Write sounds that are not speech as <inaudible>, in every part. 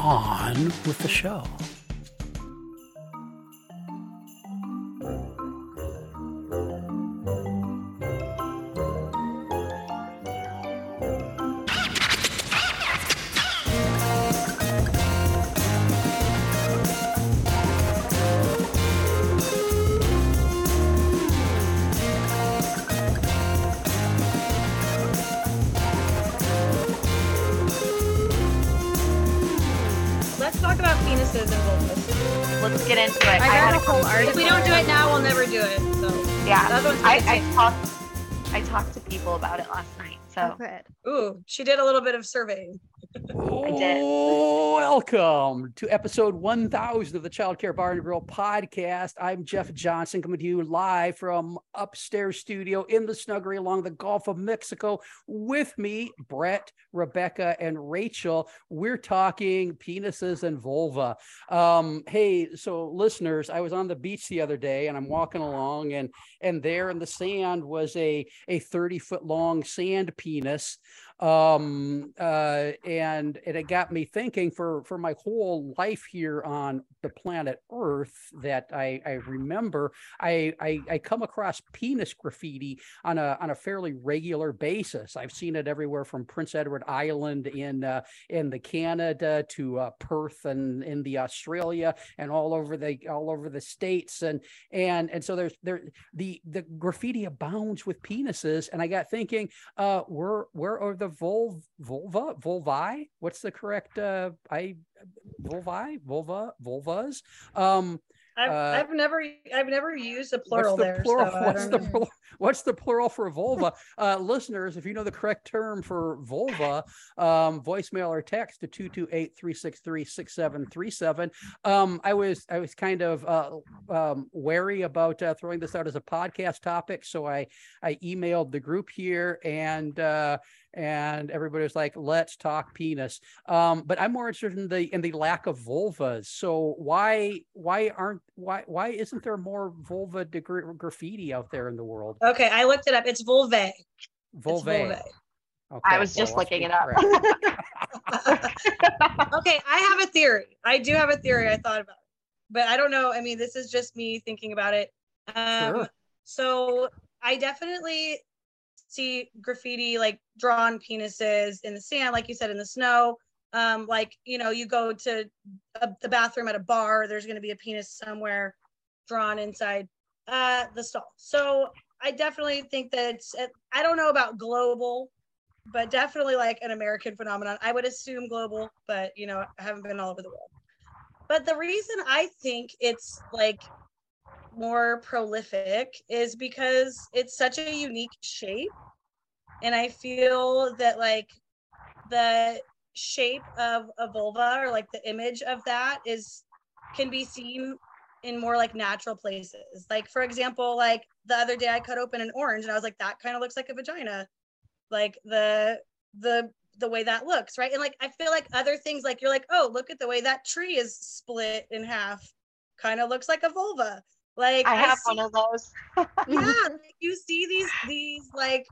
on with the show. Talk about penises and vulvas. Let's get into it. I got had a whole article. If we don't do it now, we'll never do it. So Yeah, That one's I, I talked. I talked to people about it last night. So Oh, good. ooh, she did a little bit of surveying. Welcome to episode 1000 of the Child Care Bar and Grill podcast. I'm Jeff Johnson coming to you live from upstairs studio in the snuggery along the Gulf of Mexico. With me, Brett, Rebecca, and Rachel. We're talking penises and vulva. Um, hey, so listeners, I was on the beach the other day and I'm walking along and and there in the sand was a a 30 foot long sand penis um uh and and it got me thinking for for my whole life here on the planet earth that i i remember i i, I come across penis graffiti on a on a fairly regular basis. I've seen it everywhere from prince edward island in uh in the canada to uh, perth and in the australia and all over the all over the states. And and and so there's there the the graffiti abounds with penises. And i got thinking uh where where are the vul vulva vulvi what's the correct uh i vulvi vulva vulvas um I've, Uh, I've never I've never used a plural what's the there. plural so what's the plural, what's the plural for vulva uh listeners if you know the correct term for vulva um voicemail or text to 228-363-6737 um i was i was kind of uh um wary about uh, throwing this out as a podcast topic so i i emailed the group here and uh and everybody was like let's talk penis um but i'm more interested in the in the lack of vulvas so why why aren't why why isn't there more vulva degra- graffiti out there in the world Okay, I looked it up. It's vulvae. It's vulvae vulvae. Okay, I was just well, let's looking be it up. <laughs> okay, I have a theory. I do have a theory. I thought about it, but I don't know. I mean, this is just me thinking about it. Um, Sure. So I definitely see graffiti like drawn penises in the sand, like you said, in the snow. Um, like you know, you go to a, the bathroom at a bar, there's going to be a penis somewhere drawn inside uh, the stall. So I definitely think that it's. I don't know about global but definitely like an American phenomenon. I would assume global, but you know, I haven't been all over the world. But the reason I think it's like more prolific is because it's such a unique shape. And I feel that like the shape of a vulva or like the image of that is can be seen in more like natural places. Like for example, like the other day I cut open an orange and I was like, that kind of looks like a vagina like the the the way that looks right and like i feel like other things like you're like oh look at the way that tree is split in half kind of looks like a vulva like I have see- one of those. <laughs> yeah you see these these like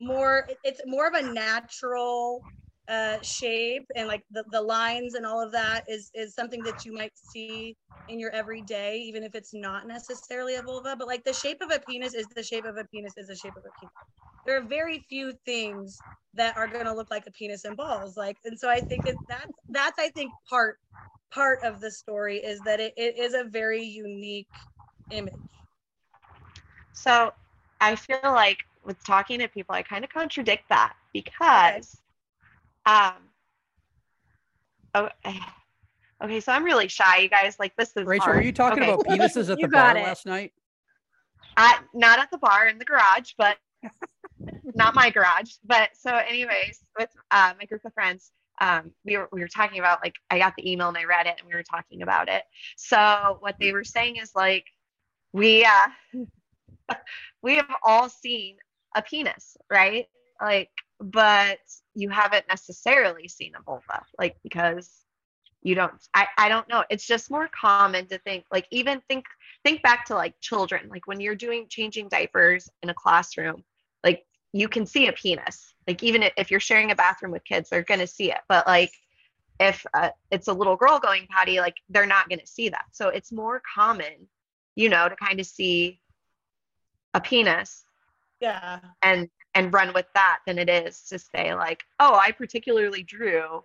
more it's more of a natural uh shape and like the, the lines and all of that is is something that you might see in your everyday even if it's not necessarily a vulva but like the shape of a penis is the shape of a penis is the shape of a penis there are very few things that are going to look like a penis and balls like and so i think it, that's that's i think part part of the story is that it, it is a very unique image So I feel like with talking to people, I kind of contradict that because, um, oh, <sighs> okay, so I'm really shy, you guys. Like this is Rachel, hard. were you talking Okay. about penises at <laughs> the bar it. last night? At, not at the bar in the garage, but <laughs> not my garage. But so, anyways, with uh, my group of friends, um, we were we were talking about like I got the email and I read it and we were talking about it. So what they were saying is like we uh <laughs> we have all seen a penis, right? Like, but you haven't necessarily seen a vulva, like because you don't I, I don't know. It's just more common to think like even think think back to like children, like when you're doing changing diapers in a classroom, like you can see a penis. Like even if you're sharing a bathroom with kids, they're gonna see it. But like if uh, it's a little girl going potty, like they're not gonna see that. So it's more common, you know, to kind of see a penis. Yeah. And and run with that than it is to say like, oh, I particularly drew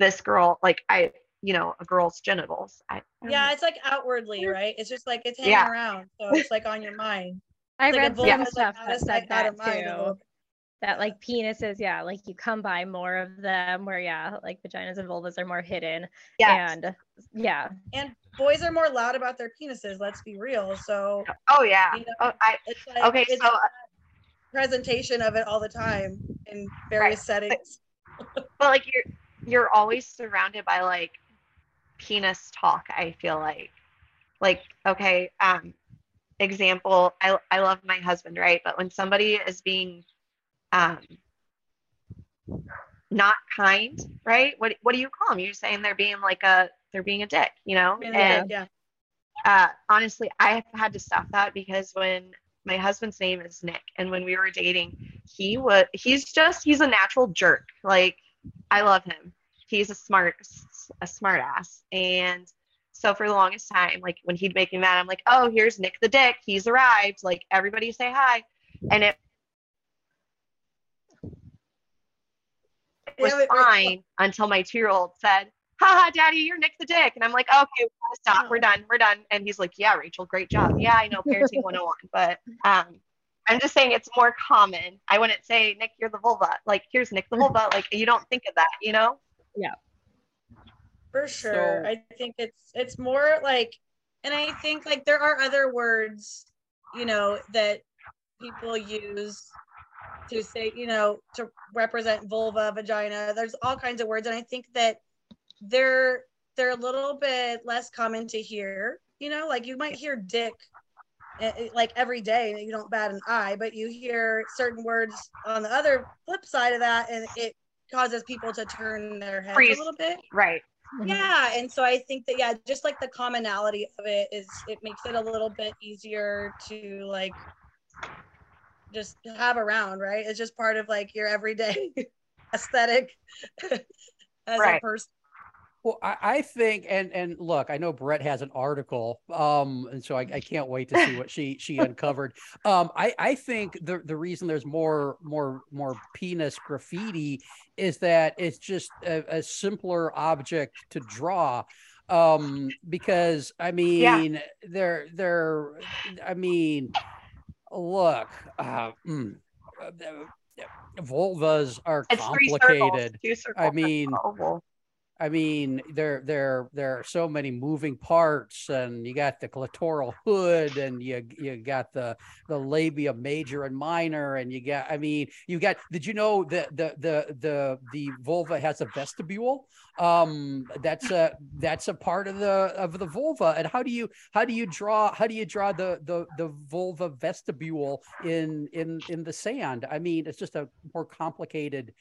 this girl, like I, you know, a girl's genitals. I, I Yeah, know. it's like outwardly, right? It's just like it's hanging Yeah. around. So <laughs> it's like on your mind. I It's like a read vulva some is, like, stuff out that of said that of mind a too. That like penises, yeah, like you come by more of them where yeah, like vaginas and vulvas are more hidden. Yeah, And yeah. And boys are more loud about their penises, let's be real. So oh yeah. you know, Oh, I it's like okay. So presentation of it all the time in various settings. but like you're you're always surrounded by like penis talk i feel like like okay um example i i love my husband right but when somebody is being um not kind right what what do you call them you're saying they're being like a they're being a dick you know And, and yeah. uh, honestly, I have had to stop that because when my husband's name is Nick, and when we were dating, he was he's just he's a natural jerk. Like I love him. He's a smart a smart ass, and so for the longest time, like when he'd make me mad, I'm like, oh, here's Nick the Dick. He's arrived. Like everybody say hi, and it was Yeah, fine until my two year old said, haha, daddy, you're Nick the Dick. And I'm like, okay, we gotta stop. We're done. We're done. And he's like, yeah, Rachel, great job. Yeah, I know parenting <laughs> 101. But um, I'm just saying it's more common. I wouldn't say, Nick, you're the vulva. Like, here's Nick the vulva. Like, you don't think of that, you know? Yeah. For sure So- i think it's it's more like and i think like there are other words you know that people use to say you know to represent vulva vagina there's all kinds of words and i think that they're they're a little bit less common to hear you know like you might hear dick eh, eh, like every day and you don't bat an eye but you hear certain words on the other flip side of that and it causes people to turn their heads Freeze. a little bit Right. yeah and so i think that yeah just like the commonality of it is it makes it a little bit easier to like just have around right it's just part of like your everyday <laughs> aesthetic <laughs> as Right. a person Well, I, I think, and and look, I know Brett has an article, um, and so I, I can't wait to see <laughs> what she she uncovered. Um, I I think the the reason there's more more more penis graffiti is that it's just a, a simpler object to draw, um, because I mean yeah. they're they're I mean, look, uh, mm, uh, vulvas are It's complicated. Circles. I mean. I mean, there there there are so many moving parts, and you got the clitoral hood, and you you got the the labia major and minor, and you got. I mean, you got. Did you know that the the the the vulva has a vestibule? Um, that's a that's a part of the of the vulva. And how do you how do you draw how do you draw the the the vulva vestibule in in in the sand? I mean, it's just a more complicated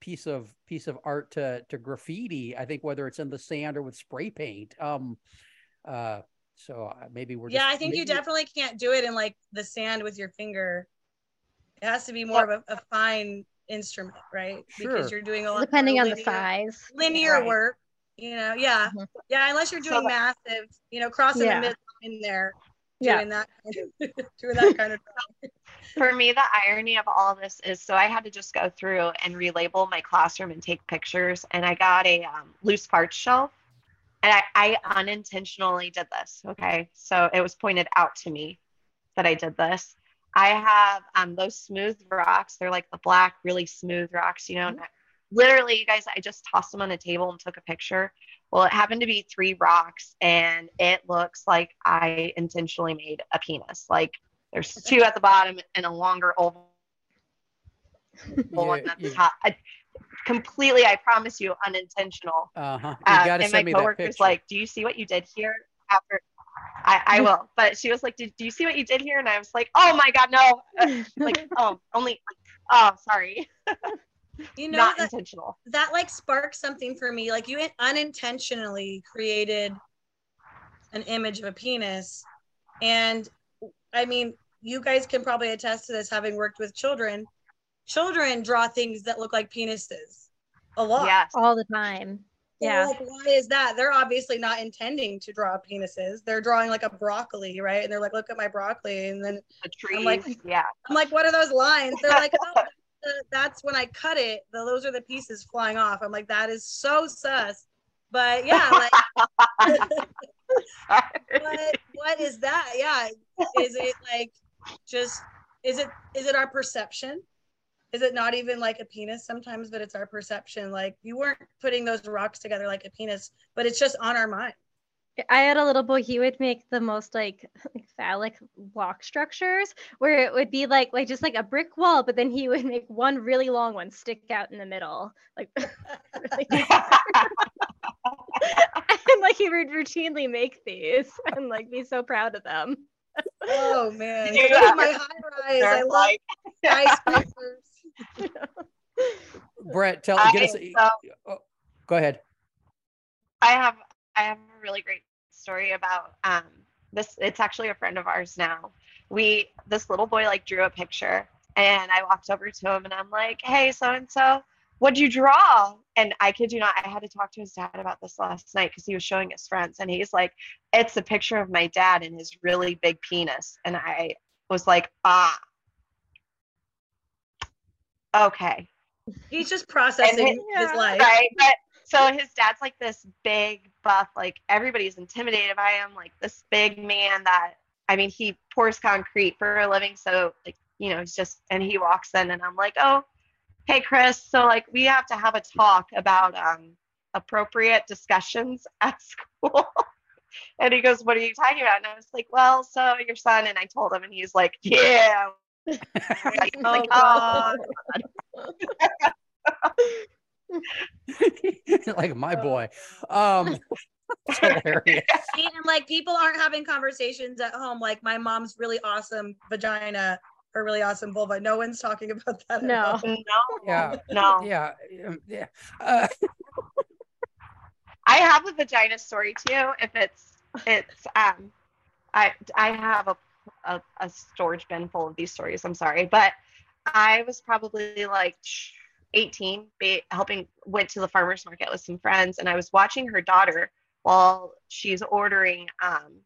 piece of piece of art to to graffiti i think whether it's in the sand or with spray paint um uh so uh, maybe we're yeah just, i think you definitely can't do it in like the sand with your finger it has to be more of a, a fine instrument right Sure. because you're doing a lot Depending more on the size. linear Right. work you know yeah Mhm. yeah unless you're doing So- massive you know crossing Yeah. the midline there Yeah. doing that kind of, <laughs> doing that kind of <laughs> <laughs> for me the irony of all this is so i had to just go through and relabel my classroom and take pictures and i got a um, loose parts shelf and I, I unintentionally did this okay? So it was pointed out to me that i did this. I have um, those smooth rocks. They're like the black really smooth rocks you know I- literally you guys i just tossed them on the table and took a picture. Well it happened to be three rocks and it looks like i intentionally made a penis like there's two at the bottom and a longer oval one Yeah, at the you- top. I, completely, I promise you, unintentional. Uh-huh. You Uh, gotta and my send me that coworker's picture. like, "Do you see what you did here?" After, I, I <laughs> will, but she was like, "Did do you see what you did here?" And I was like, "Oh my god, no!" <laughs> <laughs> Like, oh, only, oh, sorry, You know not that intentional. that like sparked something for me. Like you unintentionally created an image of a penis. And I mean, you guys can probably attest to this having worked with children. Children draw things that look like penises a lot. Yes, all the time. So, Yeah. Like, why is that? They're obviously not intending to draw penises. They're drawing like a broccoli, right? And they're like, look at my broccoli. And then the trees. like- yeah, I'm like, what are those lines? They're like, <laughs> oh, that's when I cut it. The, those are the pieces flying off. I'm like, that is so sus. But yeah, like, <laughs> what, what is that? Yeah. Is it like just, is it, is it our perception? Is it not even like a penis sometimes, but it's our perception? Like, you weren't putting those rocks together like a penis, but it's just on our mind. I had a little boy, he would make the most like <laughs> phallic block structures where it would be like like just like a brick wall, but then he would make one really long one stick out in the middle. Like <laughs> really <laughs> and like he would routinely make these and like be so proud of them. Oh man. Yeah. Look at my high rise. I love like, skyscrapers. Brett, tell I, get us. so um, oh, go ahead. I have I have a really great story about um this it's actually a friend of ours now. We this little boy like drew a picture and I walked over to him and I'm like, "Hey, so and so, what'd you draw?" And I kid you not, I had to talk to his dad about this last night because he was showing his friends and he's like, "It's a picture of my dad and his really big penis." And I was like, "Ah, okay." He's just processing And his life. right but so his dad's like this big buff like everybody's intimidated by him like this big man that i mean he pours concrete for a living so like you know he's just and he walks in and i'm like oh hey chris. So like we have to have a talk about um appropriate discussions <laughs> at school. And he goes what are you talking about? And i was like well so your son and i told him and he's like yeah. <laughs> Like, Oh, like, God. <laughs> <laughs> like my boy. Um, <laughs> <laughs> hilarious. And like people aren't having conversations at home like my mom's really awesome vagina or really awesome vulva. No one's talking about that. No. home. no Yeah, no yeah, um, yeah. Uh, I have a vagina story too. If it's it's um, I I have a, a a storage bin full of these stories. I'm sorry, but I was probably like 18, be, helping went to the farmers market with some friends, and I was watching her daughter while she's ordering um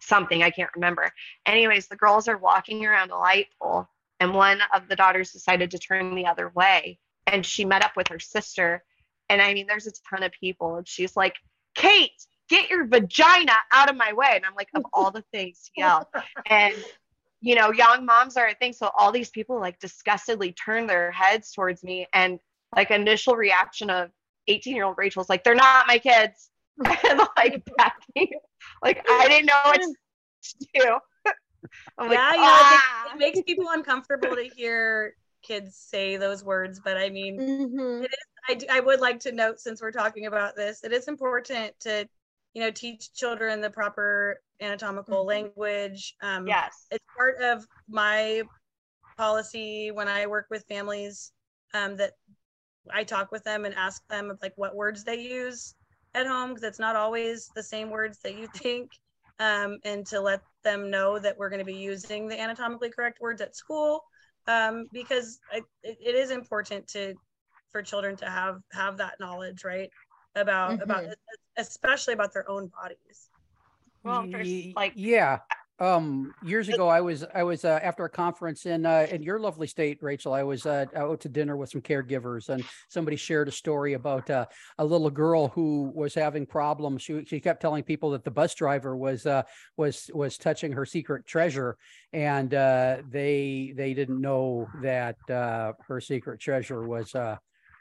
something I can't remember. Anyways, the girls are walking around a light pole, and one of the daughters decided to turn the other way, and she met up with her sister and I mean, there's a ton of people. And she's like, Kate, get your vagina out of my way. And I'm like, of all the things yell. <laughs> And, you know, young moms are a thing. So all these people like disgustedly turn their heads towards me. And like initial reaction of 18 year old Rachel's like, they're not my kids. <laughs> and like backing. Like I didn't know what to do. <laughs> I'm like, yeah, you know, "Ah." it, it makes people uncomfortable to hear kids say those words, but I mean, Mhm. I, d- I would like to note since we're talking about this, it is important to, you know, teach children the proper anatomical Mhm. language. Um, yes. it's part of my policy when I work with families um, that I talk with them and ask them of like what words they use at home because it's not always the same words that you <laughs> think, um, and to let them know that we're going to be using the anatomically correct words at school um, because I, it, it is important to for children to have have that knowledge right about about especially about their own bodies. Well, there's, like- yeah. Um, years ago, I was I was uh, after a conference in uh, in your lovely state, Rachel. I was uh, out to dinner with some caregivers, and somebody shared a story about uh, a little girl who was having problems. She she kept telling people that the bus driver was uh, was was touching her secret treasure, and uh, they they didn't know that uh, her secret treasure was uh,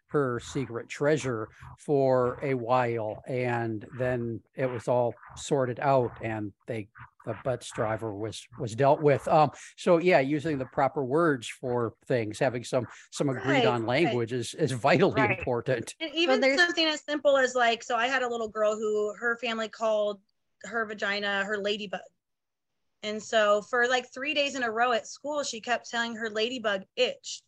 her secret treasure for a while and then it was all sorted out and they the butts driver was was dealt with. Um, so yeah, using the proper words for things, having some some agreed Right, on right. language is is vitally Right. important. And even there's- something as simple as like, so I had a little girl who her family called her vagina her ladybug. And so for like three days in a row at school, she kept telling her ladybug itched.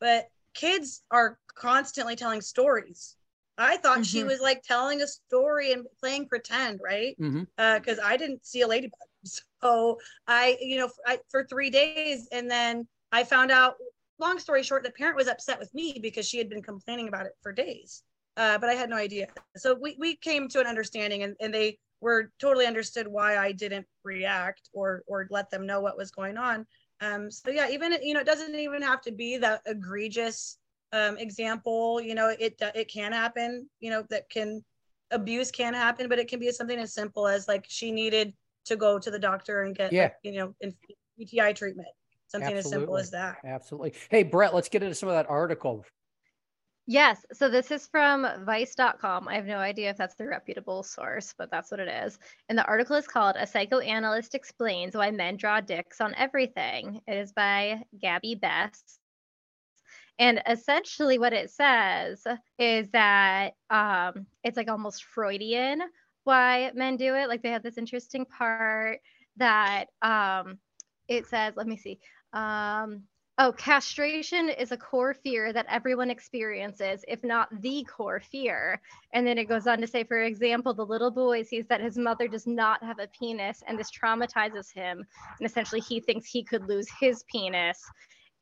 But kids are constantly telling stories. I thought she Mhm. was like telling a story and playing pretend, right? Because I didn't see a ladybug. <laughs> So I, you know, I, for three days. And then I found out long story short, the parent was upset with me because she had been complaining about it for days. Uh, but I had no idea. So we, we came to an understanding and, and they were totally understood why I didn't react or or let them know what was going on. Um, so yeah, even you know, it doesn't even have to be that egregious um, example. You know, it it can happen. You know, that can abuse can happen, but it can be something as simple as like she needed to go to the doctor and get Yeah. like, you know, in UTI treatment. Something as simple as that. Absolutely. Hey, Brett, let's get into some of that article. Yes. So this is from vice.com. I have no idea if that's the reputable source, but that's what it is. And the article is called A Psychoanalyst Explains Why Men Draw Dicks on Everything. It is by Gabby Bess. And essentially, what it says is that um, it's like almost Freudian why men do it. Like they have this interesting part that um, it says, let me see. Um, Oh, castration is a core fear that everyone experiences, if not the core fear. And then it goes on to say, for example, the little boy sees that his mother does not have a penis, and this traumatizes him. And essentially, he thinks he could lose his penis.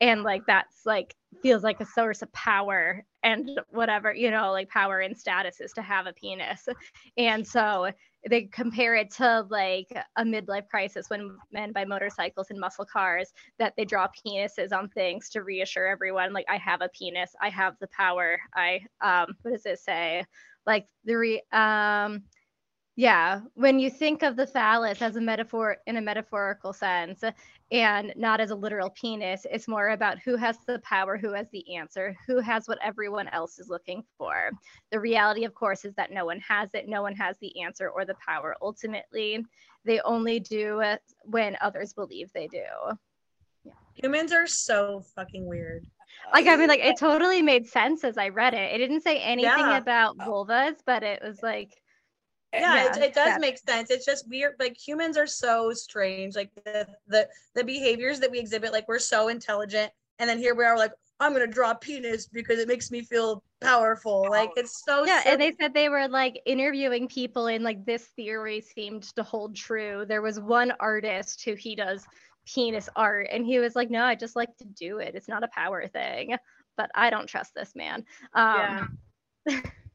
And like that's like feels like a source of power and whatever, you know, like power and status is to have a penis. And so they compare it to like a midlife crisis when men buy motorcycles and muscle cars that they draw penises on things to reassure everyone like i have a penis. I have the power. I um what does it say? Like the re um yeah when you think of the phallus as a metaphor in a metaphorical sense and not as a literal penis it's more about who has the power who has the answer who has what everyone else is looking for. The reality of course is that no one has it no one has the answer or the power ultimately. They only do it when others believe they do. Humans are so fucking weird. like i mean like it totally made sense as i read it. It didn't say anything Yeah. about vulvas but it was like yeah, it, Yeah, it does that- make sense. It's just weird like humans are so strange like the, the the behaviors that we exhibit like we're so intelligent and then here we are like i'm gonna draw a penis because it makes me feel powerful. Like it's so yeah silly. and they said they were like interviewing people and like this theory seemed to hold true. There was one artist who he does penis art and he was like no i just like to do it. It's not a power thing but i don't trust this man. Um Yeah. <laughs>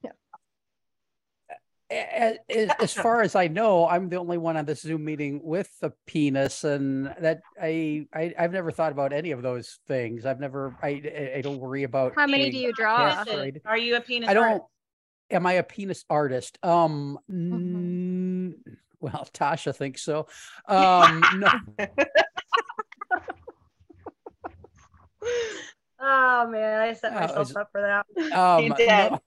A- a- <laughs> As far as I know, I'm the only one on this Zoom meeting with a penis, and that I, I I've never thought about any of those things. I've never I I- I don't worry about. how many do you draw Yeah. Are you a penis I don't. artist? Am I a penis artist? Um. Mhm. mm, well, Tasha thinks so. <laughs> Um. no. <laughs> oh man i set Oh, myself is- up for that <laughs> Um, did. no,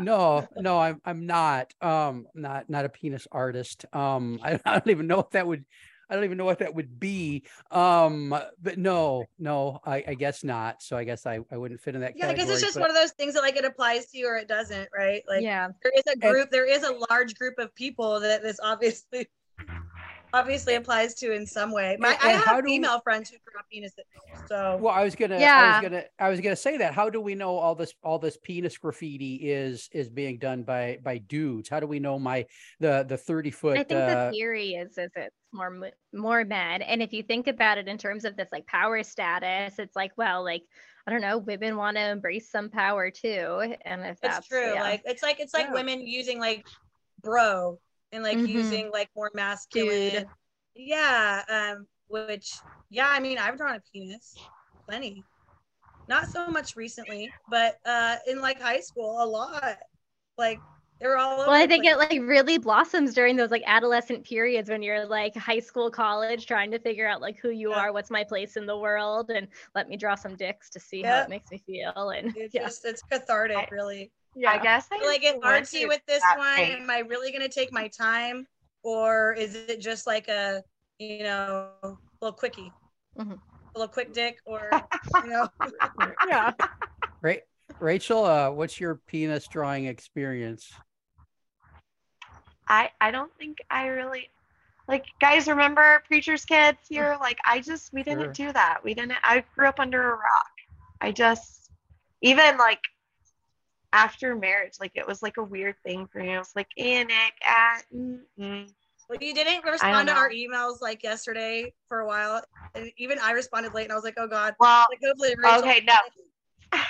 no, no, I'm I'm not. Um, not not a penis artist. Um, I, <laughs> I don't even know if that would. I don't even know what that would be. Um, but no, no, I, I guess not. So I guess I, I wouldn't fit in that yeah i category. guess it's just but- one of those things that like it applies to you or it doesn't right like yeah there is a group there is a large group of people that this obviously obviously applies to in some way my And- i have do- female friends who draw penises so Well, I was gonna, I Yeah. was gonna, I was gonna say that. How do we know all this, all this penis graffiti is is being done by by dudes? How do we know my the the thirty foot? I think uh, the theory is is it's more more men, and if you think about it in terms of this like power status, it's like well, like I don't know, women want to embrace some power too, and if it's that's true yeah. like it's like it's like Yeah. women using like bro and like Mhm. using like more masculine Dude. yeah um which yeah i mean i've drawn a penis plenty not so much recently but uh in like high school a lot like they were all well, I think place. it like really blossoms during those like adolescent periods when you're like high school, college, trying to figure out like who you Yeah. are, what's my place in the world, and let me draw some dicks to see how it makes me feel. And it's <laughs> yeah, just it's cathartic I- really I guess I Do I get went artsy with this one? phase. Am I really going to take my time? Or is it just like a you know, a little quickie, Mhm. a little quick dick, or <laughs> you know, Yeah. Right. Rachel, uh, what's your penis drawing experience? I I don't think I really like guys remember preacher's kids here like I just we didn't do that. We didn't I grew up under a rock. I just even like after marriage like it was like a weird thing for me. I was like, "Eh, Nick, ah, mm, mm." well, you didn't respond to our emails like yesterday for a while. And even I responded late, and I was like, oh god. Well, Like hopefully Rachel. Okay, no. <laughs>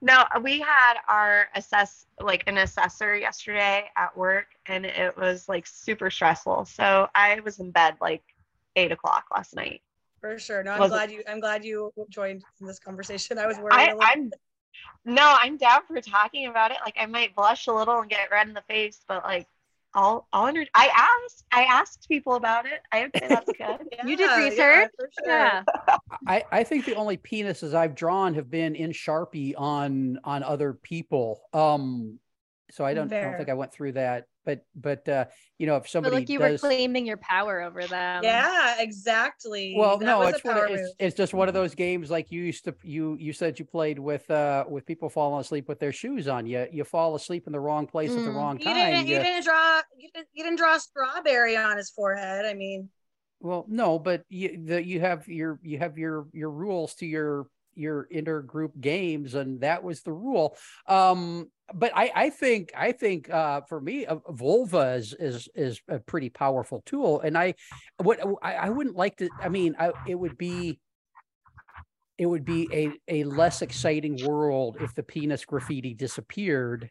No, we had our assess like an assessor yesterday at work, and it was like super stressful. So I was in bed like eight o'clock last night. For sure. No, I'm Wasn't- glad you. I'm glad you joined in this conversation. I was worried. I, a little I'm no, I'm down for talking about it. Like I might blush a little and get red in the face, but like I'll I'll under I asked I asked people about it. I would say that's <laughs> good. You did Yeah, yeah, research? sure. Yeah. I, I think the only penises I've drawn have been in Sharpie on on other people. Um, so I don't, I don't think I went through that. But but uh, you know, if But somebody like you does, were claiming your power over them. Yeah, exactly. well, That no, it's one, it's, it's just one of those games like you used to you you said you played with uh with people falling asleep with their shoes on. You you fall asleep in the wrong place at the Mm. wrong You time. didn't. You you- didn't draw. You didn't, you didn't draw a strawberry on his forehead. I mean, Well, no, but you the, you have your you have your your rules to your your intergroup games, and that was the rule. Um, but I I think I think uh, for me, uh, vulva is is is a pretty powerful tool, and I what I, I wouldn't like to. I mean, I it would be. It would be a, a less exciting world if the penis graffiti disappeared.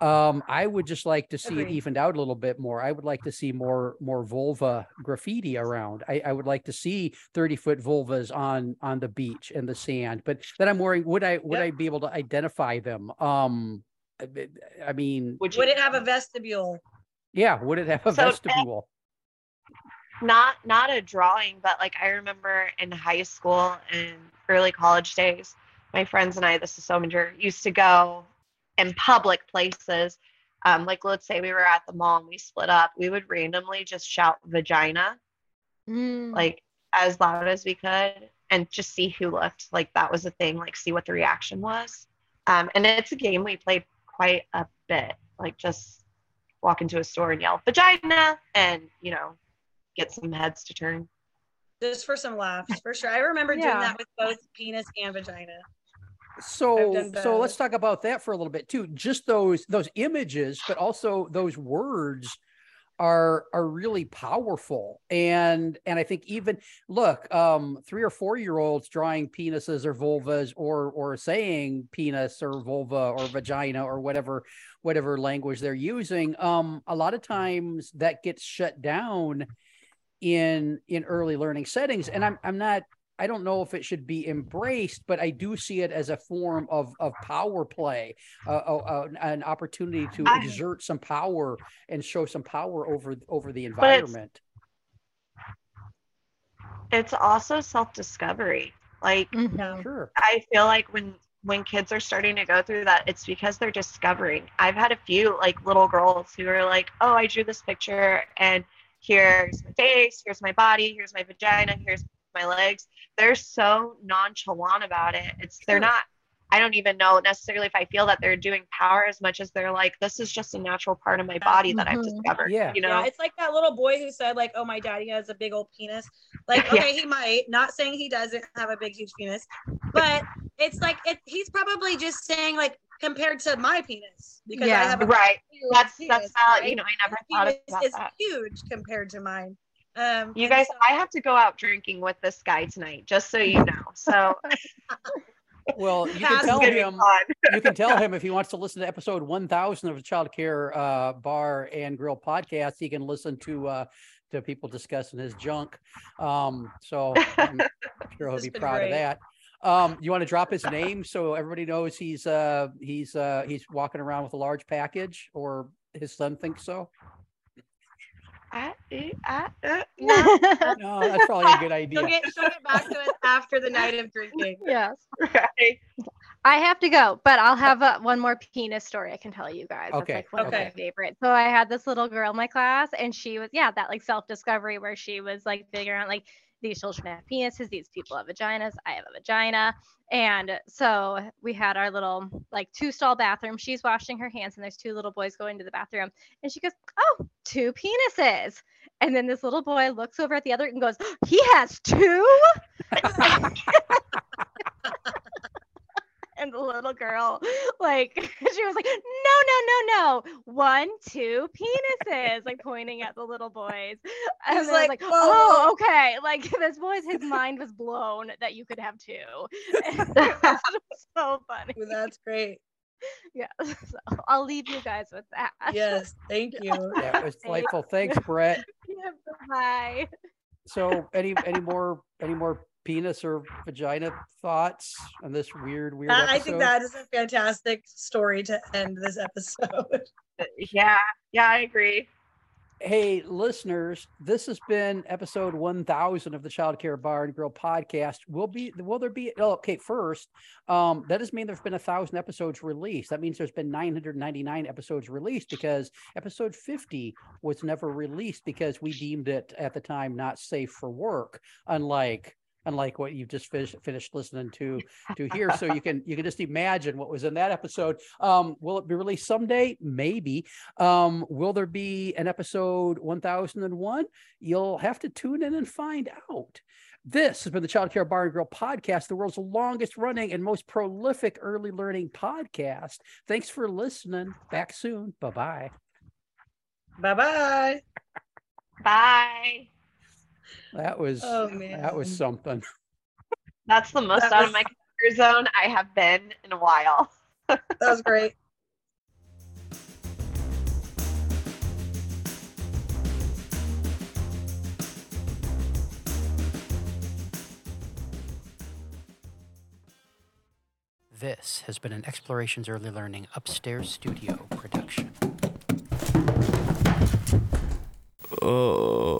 Um, I would just like to see it evened out a little bit more. I would like to see more more vulva graffiti around. I, I would like to see 30 foot vulvas on on the beach and the sand. But then I'm worrying, would I would Yep. I be able to identify them? Um I- I mean, Would you would it have a vestibule? yeah, would it have a So, uh, vestibule? not not a drawing, but like I remember in high school and early college days, my friends and I, this is so major, used to go in public places. Um, like let's say we were at the mall and we split up, we would randomly just shout vagina Mm. like as loud as we could and just see who looked like that was a thing, like see what the reaction was. Um, and it's a game we played quite a bit, like just walk into a store and yell vagina and you know get some heads to turn. Just for some laughs, for sure. I remember doing that with both penis and vagina. So so let's talk about that for a little bit too. Just those those images, but also those words are are really powerful. And and I think even look, um, three or four year olds drawing penises or vulvas or or saying penis or vulva or vagina or whatever whatever language they're using. Um, a lot of times that gets shut down in in early learning settings. And I'm I'm not I don't know if it should be embraced, but I do see it as a form of of power play, uh, uh, uh, an opportunity to I- exert some power and show some power over over the But it's- environment. It's also self-discovery. Like Mhm. Sure. I feel like when when kids are starting to go through that, it's because they're discovering. I've had a few like little girls who are like, "Oh, I drew this picture, and here's my face, here's my body, here's my vagina, here's my legs." They're so nonchalant about it. It's they're not. I don't even know necessarily if I feel that they're doing power as much as they're like, "This is just a natural part of my body that I've Mhm. discovered." Yeah. you know. Yeah, it's like that little boy who said, like, oh, my daddy has a big old penis. Like, <laughs> Yeah. okay, he might, not saying he doesn't have a big, huge penis, but it's like, it, he's probably just saying, like, compared to my penis, because I Yeah. have a right. huge That's penis, that's valid. right? You know, I never His thought penis about is that. huge compared to mine. Um, You guys, so- I have to go out drinking with this guy tonight, just so you know. So <laughs> Well, you can tell him. you can tell him if he wants to listen to episode 1000 of the child care uh, bar and grill podcast he can listen to uh, to people discussing his junk um, so <laughs> i'm sure he'll be has been proud of that um, you want to drop his name so everybody knows he's uh, he's uh, he's walking around with a large package or his son thinks so I, I, uh, <laughs> no. no that's probably a good idea. She'll idea get, she'll get back to us after the night of drinking. <laughs> yes. right. I have to go, but I'll have uh, one more penis story I can tell you guys. Okay, That's like one of okay. my favorites. So I had this little girl in my class, and she was yeah that like self discovery where she was like figuring out like these children have penises, these people have vaginas, I have a vagina, and so we had our little like two stall bathroom. She's washing her hands, and there's two little boys going to the bathroom, and she goes, "Oh, two penises." And then this little boy looks over at the other and goes, "He has two? <laughs> <laughs> and the little girl like <laughs> she was like no no no no one two penises like pointing at the little boys and I was like, like "Whoa." oh okay like <laughs> this boy's his mind was blown that you could have two <laughs> it so funny That's great. yeah so i'll leave you guys with that Yes, thank you. that was delightful. Thanks, Brett. yeah, bye So, any any more any more penis or vagina thoughts on this weird weird I I think that is a fantastic story to end this episode. <laughs> yeah, yeah, I agree. Hey, listeners, this has been episode 1000 of the Child Care Bar and Grill podcast. Will be will there be oh, okay, first, um that doesn't mean there's been a 1000 episodes released. That means there's been 999 episodes released because episode 50 was never released because we deemed it at the time not safe for work, unlike unlike what you've just finished finished listening to to here so you can you can just imagine what was in that episode um will it be released someday maybe um will there be an episode 1001 you'll have to tune in and find out this has been the Child Care Bar and Grill podcast, the world's longest running and most prolific early learning podcast. Thanks for listening. Back soon. Bye bye. bye bye. Bye. That was Oh that was something. That's the most That out was- of my comfort zone I have been in a while. <laughs> That was great. This has been an Explorations Early Learning Upstairs Studio production. Oh.